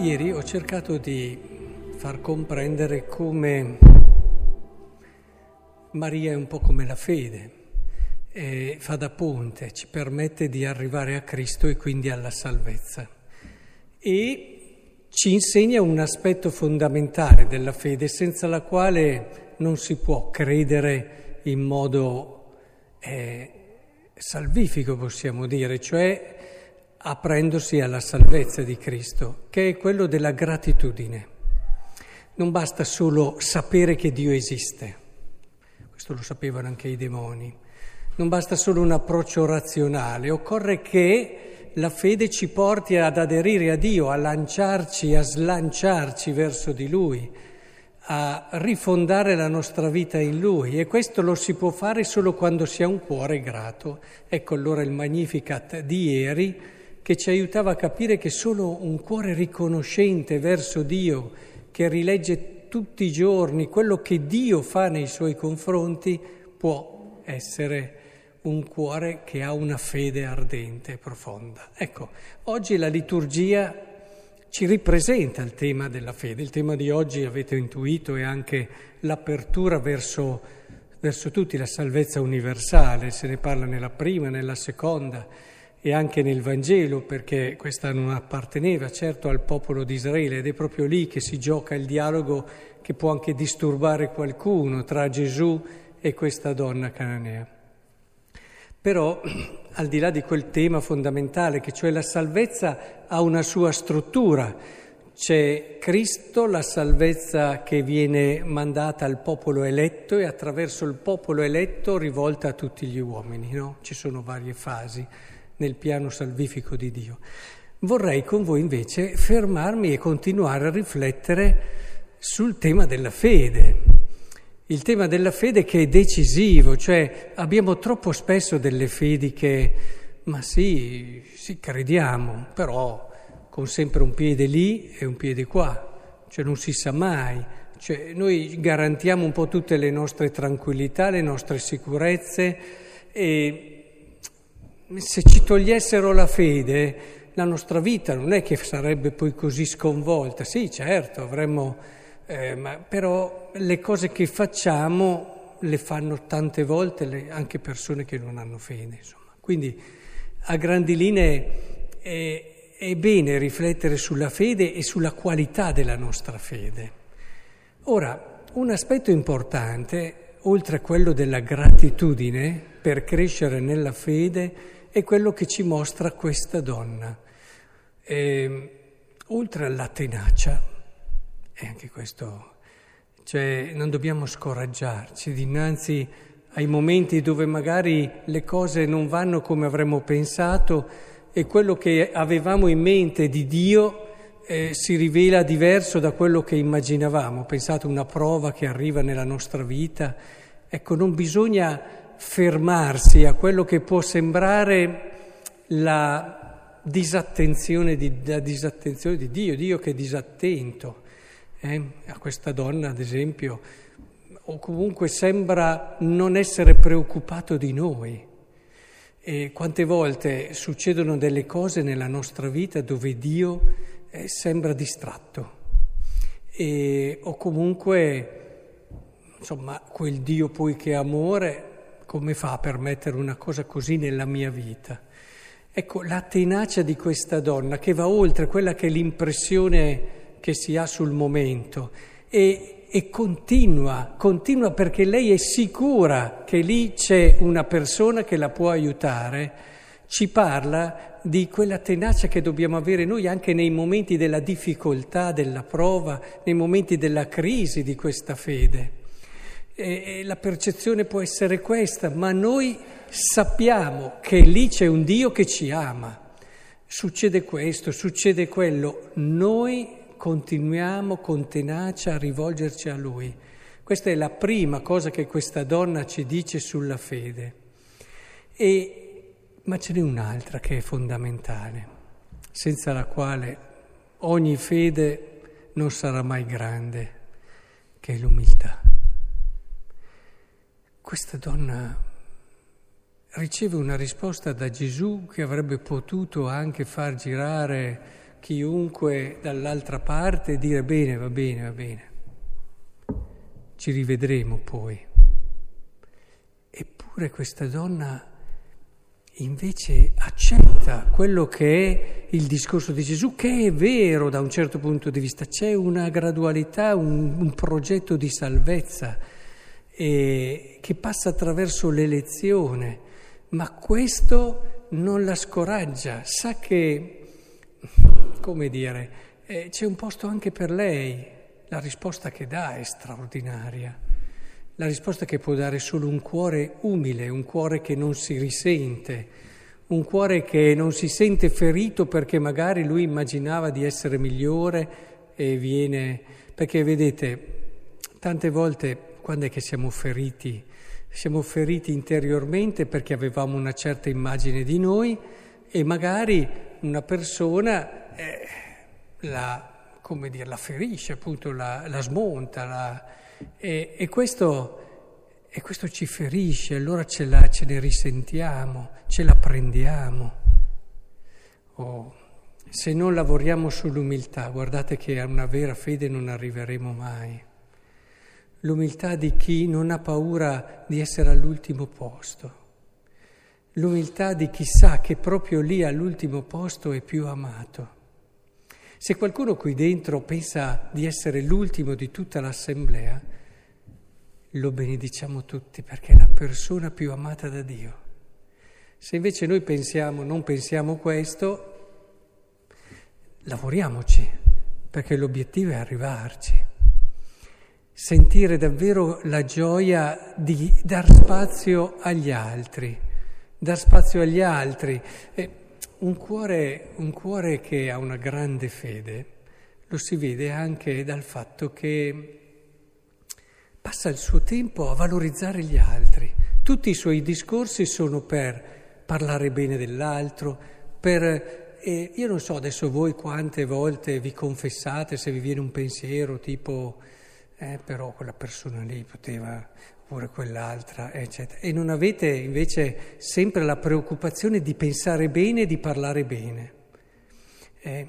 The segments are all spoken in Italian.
Ieri ho cercato di far comprendere come Maria è un po' come la fede, fa da ponte, ci permette di arrivare a Cristo e quindi alla salvezza. E ci insegna un aspetto fondamentale della fede, senza la quale non si può credere in modo eh, salvifico, possiamo dire, cioè aprendosi alla salvezza di Cristo, che è quello della gratitudine. Non basta solo sapere che Dio esiste, questo lo sapevano anche i demoni, non basta solo un approccio razionale, occorre che la fede ci porti ad aderire a Dio, a lanciarci, a slanciarci verso di Lui, a rifondare la nostra vita in Lui e questo lo si può fare solo quando si ha un cuore grato. Ecco allora il Magnificat di ieri che ci aiutava a capire che solo un cuore riconoscente verso Dio, che rilegge tutti i giorni quello che Dio fa nei suoi confronti, può essere un cuore che ha una fede ardente e profonda. Ecco, oggi la liturgia ci ripresenta il tema della fede. Il tema di oggi, avete intuito, è anche l'apertura verso, verso tutti, la salvezza universale. Se ne parla nella prima, nella seconda e anche nel Vangelo, perché questa non apparteneva certo al popolo di Israele ed è proprio lì che si gioca il dialogo che può anche disturbare qualcuno tra Gesù e questa donna cananea. Però, al di là di quel tema fondamentale, che cioè la salvezza ha una sua struttura, c'è Cristo, la salvezza che viene mandata al popolo eletto e attraverso il popolo eletto rivolta a tutti gli uomini, no? Ci sono varie fasi nel piano salvifico di Dio. Vorrei con voi invece fermarmi e continuare a riflettere sul tema della fede. Il tema della fede che è decisivo, cioè abbiamo troppo spesso delle fedi che, ma sì, sì, crediamo, però con sempre un piede lì e un piede qua, cioè non si sa mai. Cioè, noi garantiamo un po' tutte le nostre tranquillità, le nostre sicurezze e se ci togliessero la fede, la nostra vita non è che sarebbe poi così sconvolta. Sì, certo, avremmo, eh, ma però le cose che facciamo le fanno tante volte le, anche persone che non hanno fede. Insomma. Quindi a grandi linee è, è bene riflettere sulla fede e sulla qualità della nostra fede. Ora, un aspetto importante, oltre a quello della gratitudine per crescere nella fede, è quello che ci mostra questa donna. E, ehm, oltre alla tenacia, e anche questo, cioè non dobbiamo scoraggiarci dinanzi ai momenti dove magari le cose non vanno come avremmo pensato e quello che avevamo in mente di Dio eh, si rivela diverso da quello che immaginavamo. Pensate una prova che arriva nella nostra vita. Ecco, non bisogna fermarsi a quello che può sembrare la disattenzione di, la disattenzione di Dio, Dio che è disattento. Eh? A questa donna, ad esempio, o comunque sembra non essere preoccupato di noi. E quante volte succedono delle cose nella nostra vita dove Dio eh, sembra distratto e, o comunque, insomma, quel Dio poi che è amore come fa a permettere una cosa così nella mia vita? Ecco, la tenacia di questa donna che va oltre quella che è l'impressione che si ha sul momento e, e continua, continua perché lei è sicura che lì c'è una persona che la può aiutare, ci parla di quella tenacia che dobbiamo avere noi anche nei momenti della difficoltà, della prova, nei momenti della crisi di questa fede. E la percezione può essere questa, ma noi sappiamo che lì c'è un Dio che ci ama. Succede questo, succede quello. Noi continuiamo con tenacia a rivolgerci a Lui. Questa è la prima cosa che questa donna ci dice sulla fede. E, ma ce n'è un'altra che è fondamentale, senza la quale ogni fede non sarà mai grande, che è l'umiltà. Questa donna riceve una risposta da Gesù che avrebbe potuto anche far girare chiunque dall'altra parte dire bene, va bene, va bene. Ci rivedremo poi. Eppure questa donna invece accetta quello che è il discorso di Gesù, che è vero da un certo punto di vista, c'è una gradualità, un, un progetto di salvezza eh, che passa attraverso l'elezione, ma questo non la scoraggia, sa che, come dire, eh, c'è un posto anche per lei, la risposta che dà è straordinaria. La risposta che può dare solo un cuore umile, un cuore che non si risente, un cuore che non si sente ferito perché magari lui immaginava di essere migliore e viene... Perché vedete, tante volte quando è che siamo feriti? Siamo feriti interiormente perché avevamo una certa immagine di noi e magari una persona eh, la, dire, la ferisce, appunto la, la smonta, la, e, e, questo, e, questo, ci ferisce, allora ce, la, ce ne risentiamo, ce la prendiamo. Oh, se non lavoriamo sull'umiltà, guardate che a una vera fede non arriveremo mai. L'umiltà di chi non ha paura di essere all'ultimo posto. L'umiltà di chi sa che proprio lì all'ultimo posto è più amato. Se qualcuno qui dentro pensa di essere l'ultimo di tutta l'assemblea, lo benediciamo tutti perché è la persona più amata da Dio. Se invece noi pensiamo, non pensiamo questo, lavoriamoci, perché l'obiettivo è arrivarci. Sentire davvero la gioia di dar spazio agli altri, dar spazio agli altri. E un cuore, un cuore che ha una grande fede lo si vede anche dal fatto che passa il suo tempo a valorizzare gli altri. Tutti i suoi discorsi sono per parlare bene dell'altro, per... Eh, io non so adesso voi quante volte vi confessate se vi viene un pensiero tipo, eh, però quella persona lì poteva oppure quell'altra, eccetera. E non avete invece sempre la preoccupazione di pensare bene e di parlare bene. È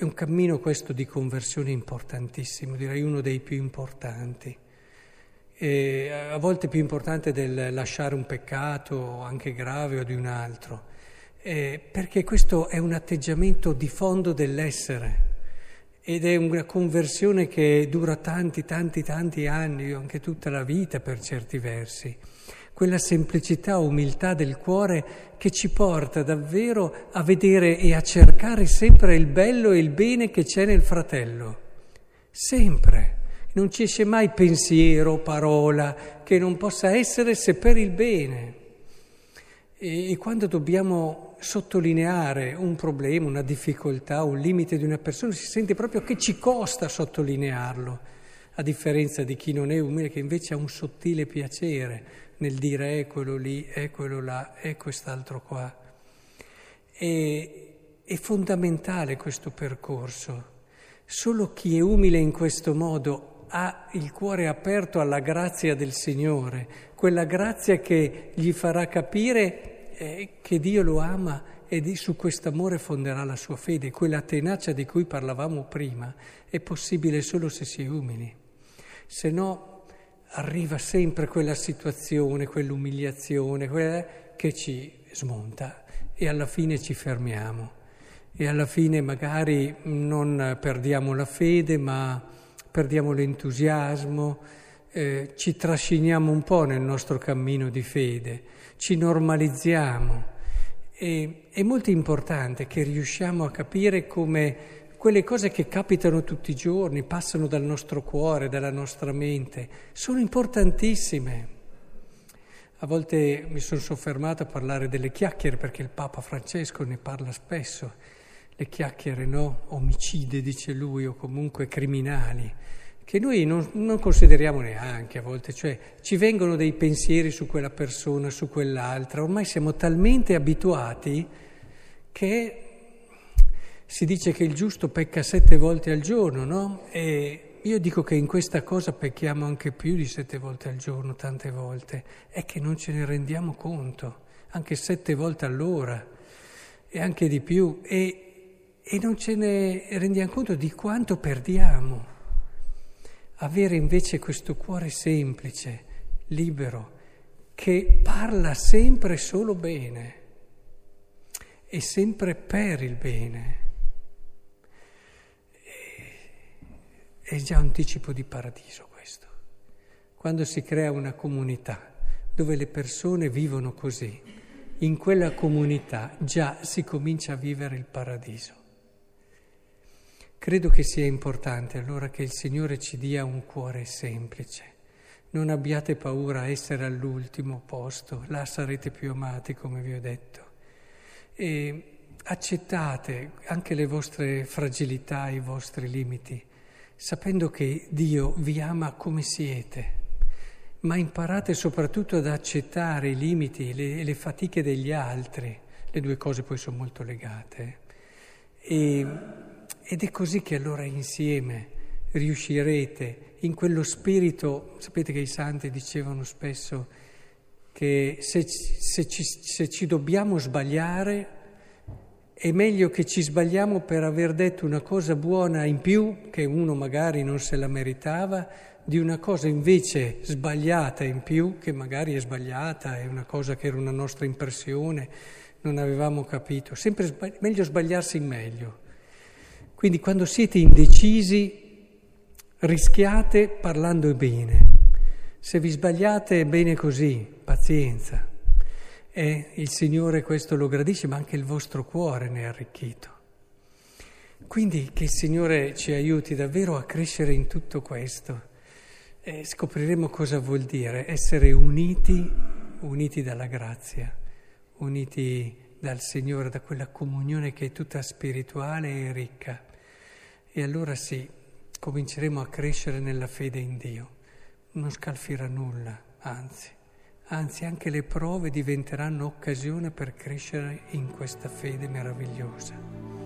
un cammino questo di conversione importantissimo, direi uno dei più importanti. E a volte più importante del lasciare un peccato anche grave o di un altro, eh, perché questo è un atteggiamento di fondo dell'essere ed è una conversione che dura tanti, tanti, tanti anni, anche tutta la vita per certi versi. Quella semplicità, umiltà del cuore che ci porta davvero a vedere e a cercare sempre il bello e il bene che c'è nel fratello. Sempre. Non ci esce mai pensiero, parola che non possa essere se per il bene. E, quando dobbiamo sottolineare un problema, una difficoltà, un limite di una persona, si sente proprio che ci costa sottolinearlo, a differenza di chi non è umile, che invece ha un sottile piacere nel dire è quello lì, è quello là, è quest'altro qua. E, è fondamentale questo percorso. Solo chi è umile in questo modo ha il cuore aperto alla grazia del Signore, quella grazia che gli farà capire eh, che Dio lo ama e di, su questo amore fonderà la sua fede. Quella tenacia di cui parlavamo prima è possibile solo se si è umili. Se no arriva sempre quella situazione, quell'umiliazione quella che ci smonta e alla fine ci fermiamo. E alla fine magari non perdiamo la fede, ma perdiamo l'entusiasmo, eh, ci trasciniamo un po' nel nostro cammino di fede ci normalizziamo. E, è molto importante che riusciamo a capire come quelle cose che capitano tutti i giorni, passano dal nostro cuore, dalla nostra mente, sono importantissime. A volte mi sono soffermato a parlare delle chiacchiere perché il Papa Francesco ne parla spesso. Le chiacchiere, no? Omicide, dice lui, o comunque criminali che noi non, non, consideriamo neanche a volte, cioè ci vengono dei pensieri su quella persona, su quell'altra, ormai siamo talmente abituati che si dice che il giusto pecca sette volte al giorno, no? E io dico che in questa cosa pecchiamo anche più di sette volte al giorno, tante volte, è che non ce ne rendiamo conto, anche sette volte all'ora e anche di più. E e non ce ne rendiamo conto di quanto perdiamo. Avere invece questo cuore semplice, libero, che parla sempre solo bene e sempre per il bene. È già anticipo di paradiso questo. Quando si crea una comunità dove le persone vivono così, in quella comunità già si comincia a vivere il paradiso. Credo che sia importante allora che il Signore ci dia un cuore semplice. Non abbiate paura a essere all'ultimo posto, là sarete più amati, come vi ho detto. E accettate anche le vostre fragilità, i vostri limiti, sapendo che Dio vi ama come siete, ma imparate soprattutto ad accettare i limiti le, le, fatiche degli altri. Le due cose poi sono molto legate. E, ed è così che allora insieme riuscirete in quello spirito, sapete che i santi dicevano spesso che se, se, ci, se ci dobbiamo sbagliare è meglio che ci sbagliamo per aver detto una cosa buona in più, che uno magari non se la meritava, di una cosa invece sbagliata in più, che magari è sbagliata, è una cosa che era una nostra impressione, non avevamo capito. Sempre sbagli- meglio sbagliarsi in meglio. Quindi quando siete indecisi rischiate parlando bene. Se vi sbagliate è bene così, pazienza. E il Signore questo lo gradisce, ma anche il vostro cuore ne è arricchito. Quindi che il Signore ci aiuti davvero a crescere in tutto questo. E scopriremo cosa vuol dire essere uniti, uniti dalla grazia, uniti dal Signore, da quella comunione che è tutta spirituale e ricca. E allora sì, cominceremo a crescere nella fede in Dio. Non scalfirà nulla, anzi, anzi anche le prove diventeranno occasione per crescere in questa fede meravigliosa.